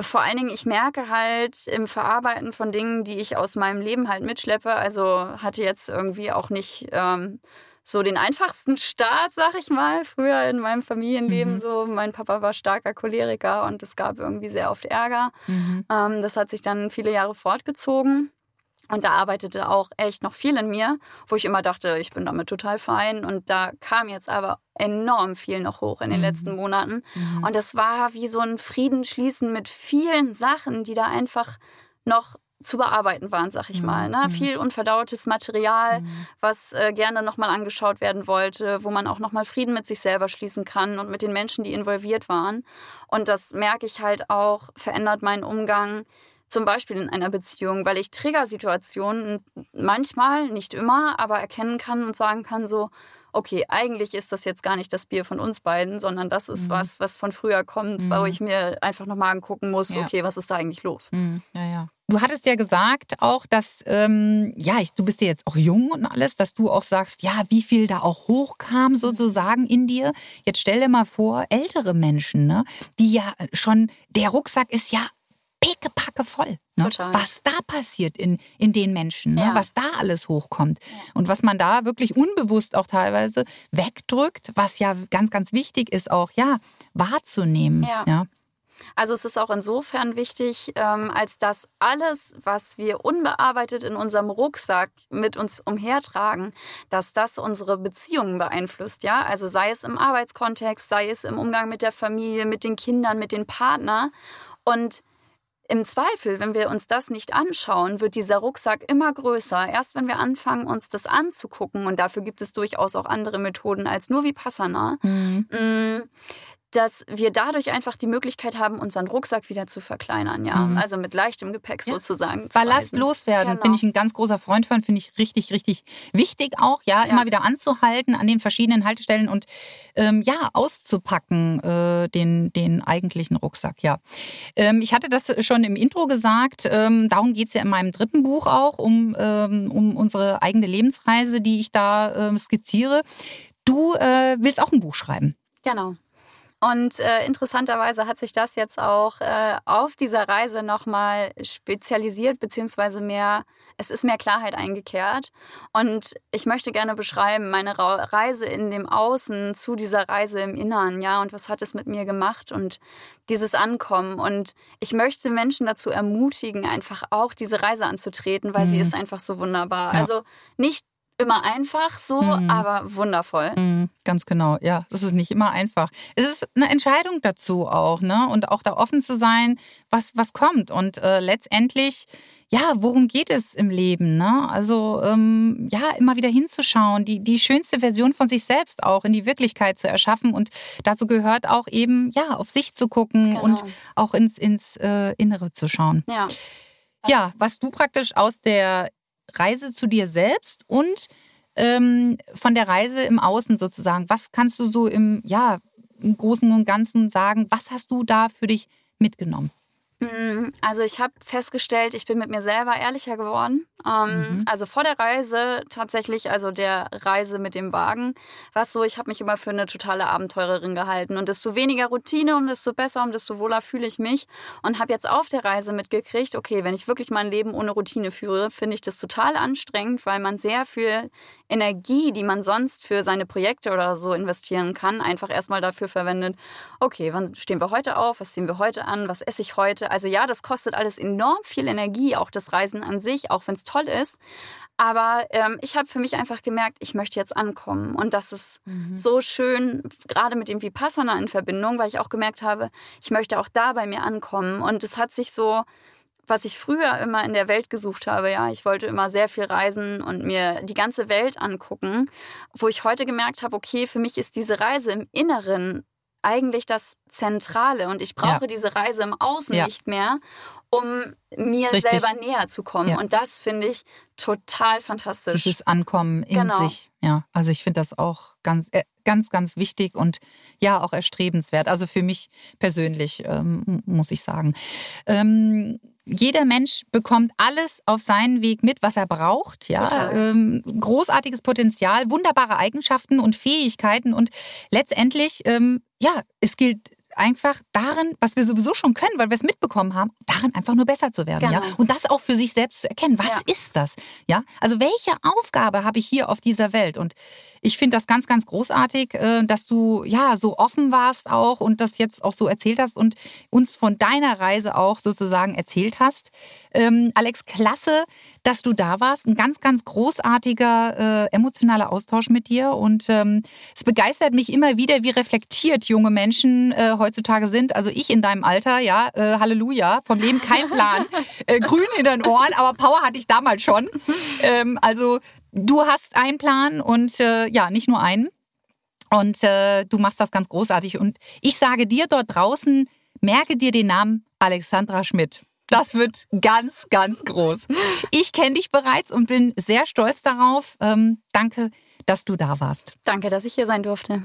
vor allen Dingen, ich merke halt im Verarbeiten von Dingen, die ich aus meinem Leben halt mitschleppe, also hatte jetzt irgendwie auch nicht ähm, so den einfachsten Start, sag ich mal, früher in meinem Familienleben mhm. so. Mein Papa war starker Choleriker und es gab irgendwie sehr oft Ärger. Mhm. Ähm, das hat sich dann viele Jahre fortgezogen. Und da arbeitete auch echt noch viel in mir, wo ich immer dachte, ich bin damit total fein. Und da kam jetzt aber enorm viel noch hoch in den mhm. letzten Monaten. Mhm. Und das war wie so ein Friedensschließen mit vielen Sachen, die da einfach noch zu bearbeiten waren, sag ich mhm. mal. Ne? Mhm. Viel unverdautes Material, mhm. was äh, gerne nochmal angeschaut werden wollte, wo man auch nochmal Frieden mit sich selber schließen kann und mit den Menschen, die involviert waren. Und das merke ich halt auch, verändert meinen Umgang zum Beispiel in einer Beziehung, weil ich Triggersituationen manchmal, nicht immer, aber erkennen kann und sagen kann so, okay, eigentlich ist das jetzt gar nicht das Bier von uns beiden, sondern das ist mhm. was, was von früher kommt, mhm. wo ich mir einfach nochmal angucken muss, ja. okay, was ist da eigentlich los? Mhm. Ja, ja. Du hattest ja gesagt auch, dass, ähm, ja, ich, du bist ja jetzt auch jung und alles, dass du auch sagst, ja, wie viel da auch hochkam sozusagen in dir. Jetzt stell dir mal vor, ältere Menschen, ne, die ja schon, der Rucksack ist ja pickepacke voll. Ne? Was da passiert in, in den Menschen, ne? was da alles hochkommt. Ja. Und was man da wirklich unbewusst auch teilweise wegdrückt, was ja ganz, ganz wichtig ist, auch ja, wahrzunehmen. Ja. ja. Also es ist auch insofern wichtig, ähm, als dass alles, was wir unbearbeitet in unserem Rucksack mit uns umhertragen, dass das unsere Beziehungen beeinflusst, ja. Also sei es im Arbeitskontext, sei es im Umgang mit der Familie, mit den Kindern, mit den Partnern. Und im Zweifel, wenn wir uns das nicht anschauen, wird dieser Rucksack immer größer. Erst wenn wir anfangen, uns das anzugucken, und dafür gibt es durchaus auch andere Methoden als nur Vipassana, mhm. Dass wir dadurch einfach die Möglichkeit haben, unseren Rucksack wieder zu verkleinern, ja. Mhm. Also mit leichtem Gepäck ja. sozusagen. Ballast loswerden, genau. bin ich ein ganz großer Freund von, finde ich richtig, richtig wichtig auch, ja, ja, immer wieder anzuhalten an den verschiedenen Haltestellen und ähm, ja, auszupacken, äh, den, den eigentlichen Rucksack, ja. Ähm, ich hatte das schon im Intro gesagt, ähm, darum geht's ja in meinem dritten Buch auch, um, ähm, um unsere eigene Lebensreise, die ich da äh, skizziere. Du äh, willst auch ein Buch schreiben. Genau. Und äh, interessanterweise hat sich das jetzt auch äh, auf dieser Reise nochmal spezialisiert, beziehungsweise mehr, es ist mehr Klarheit eingekehrt. Und ich möchte gerne beschreiben, meine Reise in dem Außen zu dieser Reise im Innern, ja, und was hat es mit mir gemacht und dieses Ankommen. Und ich möchte Menschen dazu ermutigen, einfach auch diese Reise anzutreten, weil mhm. sie ist einfach so wunderbar. Ja. Also nicht immer einfach so, mhm. aber wundervoll. Mhm, ganz genau, ja. Das ist nicht immer einfach. Es ist eine Entscheidung dazu auch, ne? Und auch da offen zu sein, was, was kommt. Und äh, letztendlich, ja, worum geht es im Leben, ne? Also, ähm, ja, immer wieder hinzuschauen, die, die schönste Version von sich selbst auch in die Wirklichkeit zu erschaffen. Und dazu gehört auch eben, ja, auf sich zu gucken genau. und auch ins, ins äh, Innere zu schauen. Ja. Ja, was du praktisch aus der Reise zu dir selbst und ähm, von der Reise im Außen sozusagen. Was kannst du so im, ja, im Großen und Ganzen sagen? Was hast du da für dich mitgenommen? Mm, also ich habe festgestellt, ich bin mit mir selber ehrlicher geworden. Ähm, mhm. Also vor der Reise tatsächlich, also der Reise mit dem Wagen, war es so, ich habe mich immer für eine totale Abenteurerin gehalten. Und desto weniger Routine, um desto besser, um desto wohler fühle ich mich. Und habe jetzt auf der Reise mitgekriegt, okay, wenn ich wirklich mein Leben ohne Routine führe, finde ich das total anstrengend, weil man sehr viel Energie, die man sonst für seine Projekte oder so investieren kann, einfach erstmal dafür verwendet, okay, wann stehen wir heute auf, was ziehen wir heute an, was esse ich heute. Also ja, das kostet alles enorm viel Energie, auch das Reisen an sich, auch wenn es toll ist. Aber ähm, ich habe für mich einfach gemerkt, ich möchte jetzt ankommen. Und das ist mhm. so schön, gerade mit dem Vipassana in Verbindung, weil ich auch gemerkt habe, ich möchte auch da bei mir ankommen. Und es hat sich so, was ich früher immer in der Welt gesucht habe, ja, ich wollte immer sehr viel reisen und mir die ganze Welt angucken, wo ich heute gemerkt habe, okay, für mich ist diese Reise im Inneren eigentlich das Zentrale und ich brauche ja. diese Reise im Außen ja. nicht mehr, um mir Richtig. selber näher zu kommen. Ja. Und das finde ich total fantastisch. Dieses Ankommen in genau. sich. Ja, also ich finde das auch ganz, äh, ganz, ganz wichtig und ja auch erstrebenswert. Also für mich persönlich ähm, muss ich sagen. Ähm, jeder Mensch bekommt alles auf seinen Weg mit, was er braucht. Ja, ähm, großartiges Potenzial, wunderbare Eigenschaften und Fähigkeiten und letztendlich, ähm, ja, es gilt einfach darin, was wir sowieso schon können, weil wir es mitbekommen haben, darin einfach nur besser zu werden. Genau. Ja? Und das auch für sich selbst zu erkennen. Was ja. ist das? Ja, also welche Aufgabe habe ich hier auf dieser Welt? Und ich finde das ganz, ganz großartig, äh, dass du ja so offen warst auch und das jetzt auch so erzählt hast und uns von deiner Reise auch sozusagen erzählt hast. Ähm, Alex, klasse, dass du da warst. Ein ganz, ganz großartiger äh, emotionaler Austausch mit dir. Und ähm, es begeistert mich immer wieder, wie reflektiert junge Menschen äh, heutzutage sind. Also ich in deinem Alter, ja, äh, Halleluja, vom Leben kein Plan. (laughs) äh, grün in den Ohren, aber Power hatte ich damals schon. Ähm, also du hast einen Plan und äh, ja, nicht nur einen. Und äh, du machst das ganz großartig. Und ich sage dir dort draußen, merke dir den Namen Alexandra Schmidt. Das wird ganz, ganz groß. Ich kenne dich bereits und bin sehr stolz darauf. Ähm, danke, dass du da warst. Danke, dass ich hier sein durfte.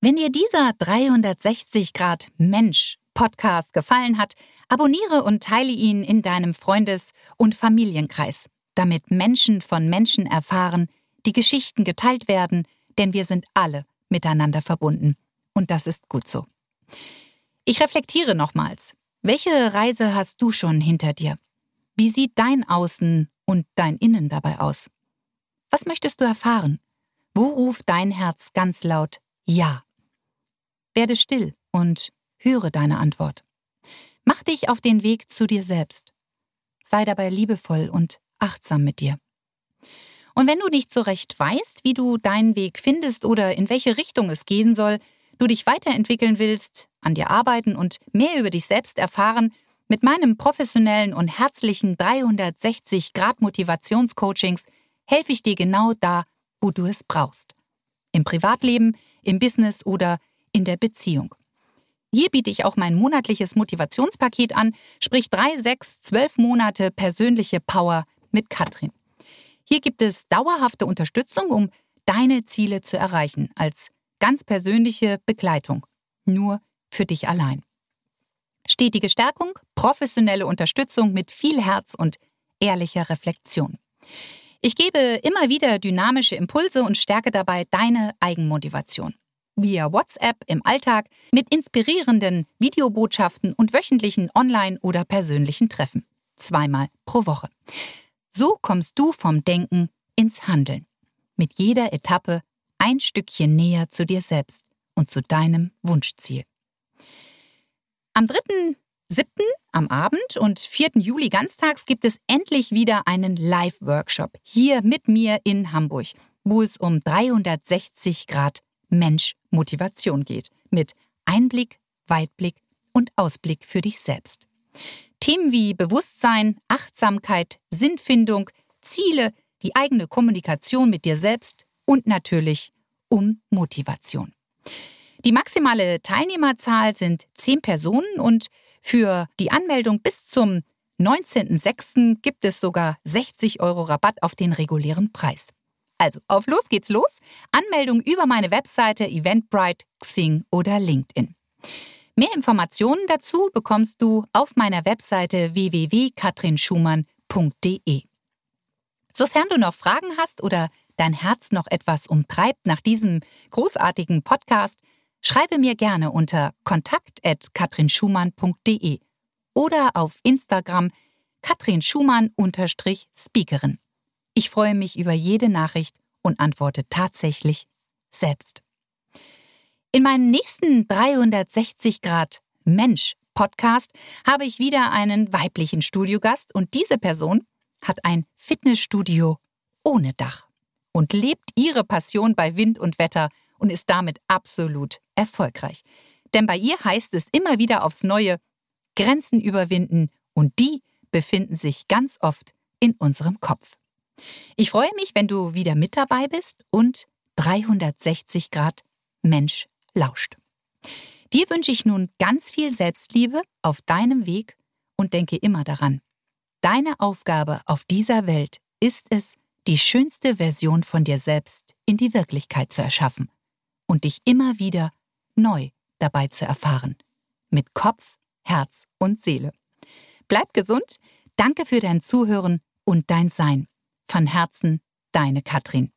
Wenn dir dieser 360 Grad Mensch Podcast gefallen hat, abonniere und teile ihn in deinem Freundes- und Familienkreis, damit Menschen von Menschen erfahren, die Geschichten geteilt werden, denn wir sind alle miteinander verbunden. Und das ist gut so. Ich reflektiere nochmals. Welche Reise hast du schon hinter dir? Wie sieht dein Außen und dein Innen dabei aus? Was möchtest du erfahren? Wo ruft dein Herz ganz laut Ja? Werde still und höre deine Antwort. Mach dich auf den Weg zu dir selbst. Sei dabei liebevoll und achtsam mit dir. Und wenn du nicht so recht weißt, wie du deinen Weg findest oder in welche Richtung es gehen soll, du dich weiterentwickeln willst, an dir arbeiten und mehr über dich selbst erfahren, mit meinem professionellen und herzlichen 360 Grad Motivationscoachings helfe ich dir genau da, wo du es brauchst. Im Privatleben, im Business oder in der Beziehung. Hier biete ich auch mein monatliches Motivationspaket an, sprich drei, sechs, zwölf Monate persönliche Power mit Katrin. Hier gibt es dauerhafte Unterstützung, um deine Ziele zu erreichen, als ganz persönliche Begleitung. Nur für dich allein. Stetige Stärkung, professionelle Unterstützung mit viel Herz und ehrlicher Reflexion. Ich gebe immer wieder dynamische Impulse und stärke dabei deine Eigenmotivation. Via WhatsApp im Alltag mit inspirierenden Videobotschaften und wöchentlichen Online- oder persönlichen Treffen. Zweimal pro Woche. So kommst du vom Denken ins Handeln. Mit jeder Etappe ein Stückchen näher zu dir selbst und zu deinem Wunschziel. Am 3.7. am Abend und 4. Juli ganztags gibt es endlich wieder einen Live-Workshop hier mit mir in Hamburg, wo es um 360 Grad Mensch-Motivation geht, mit Einblick, Weitblick und Ausblick für dich selbst. Themen wie Bewusstsein, Achtsamkeit, Sinnfindung, Ziele, die eigene Kommunikation mit dir selbst und natürlich um Motivation. Die maximale Teilnehmerzahl sind zehn Personen und für die Anmeldung bis zum 19.06. gibt es sogar 60 Euro Rabatt auf den regulären Preis. Also, auf los geht's los. Anmeldung über meine Webseite Eventbrite, Xing oder LinkedIn. Mehr Informationen dazu bekommst du auf meiner Webseite www.katrinschumann.de. Sofern du noch Fragen hast oder dein Herz noch etwas umtreibt nach diesem großartigen Podcast, schreibe mir gerne unter kontakt.katrinschumann.de oder auf Instagram Katrin Schumann-Speakerin. Ich freue mich über jede Nachricht und antworte tatsächlich selbst. In meinem nächsten 360 Grad Mensch Podcast habe ich wieder einen weiblichen Studiogast und diese Person hat ein Fitnessstudio ohne Dach und lebt ihre Passion bei Wind und Wetter und ist damit absolut erfolgreich. Denn bei ihr heißt es immer wieder aufs Neue Grenzen überwinden und die befinden sich ganz oft in unserem Kopf. Ich freue mich, wenn du wieder mit dabei bist und 360 Grad Mensch lauscht. Dir wünsche ich nun ganz viel Selbstliebe auf deinem Weg und denke immer daran. Deine Aufgabe auf dieser Welt ist es, die schönste Version von dir selbst in die Wirklichkeit zu erschaffen und dich immer wieder neu dabei zu erfahren. Mit Kopf, Herz und Seele. Bleib gesund, danke für dein Zuhören und dein Sein. Von Herzen, deine Katrin.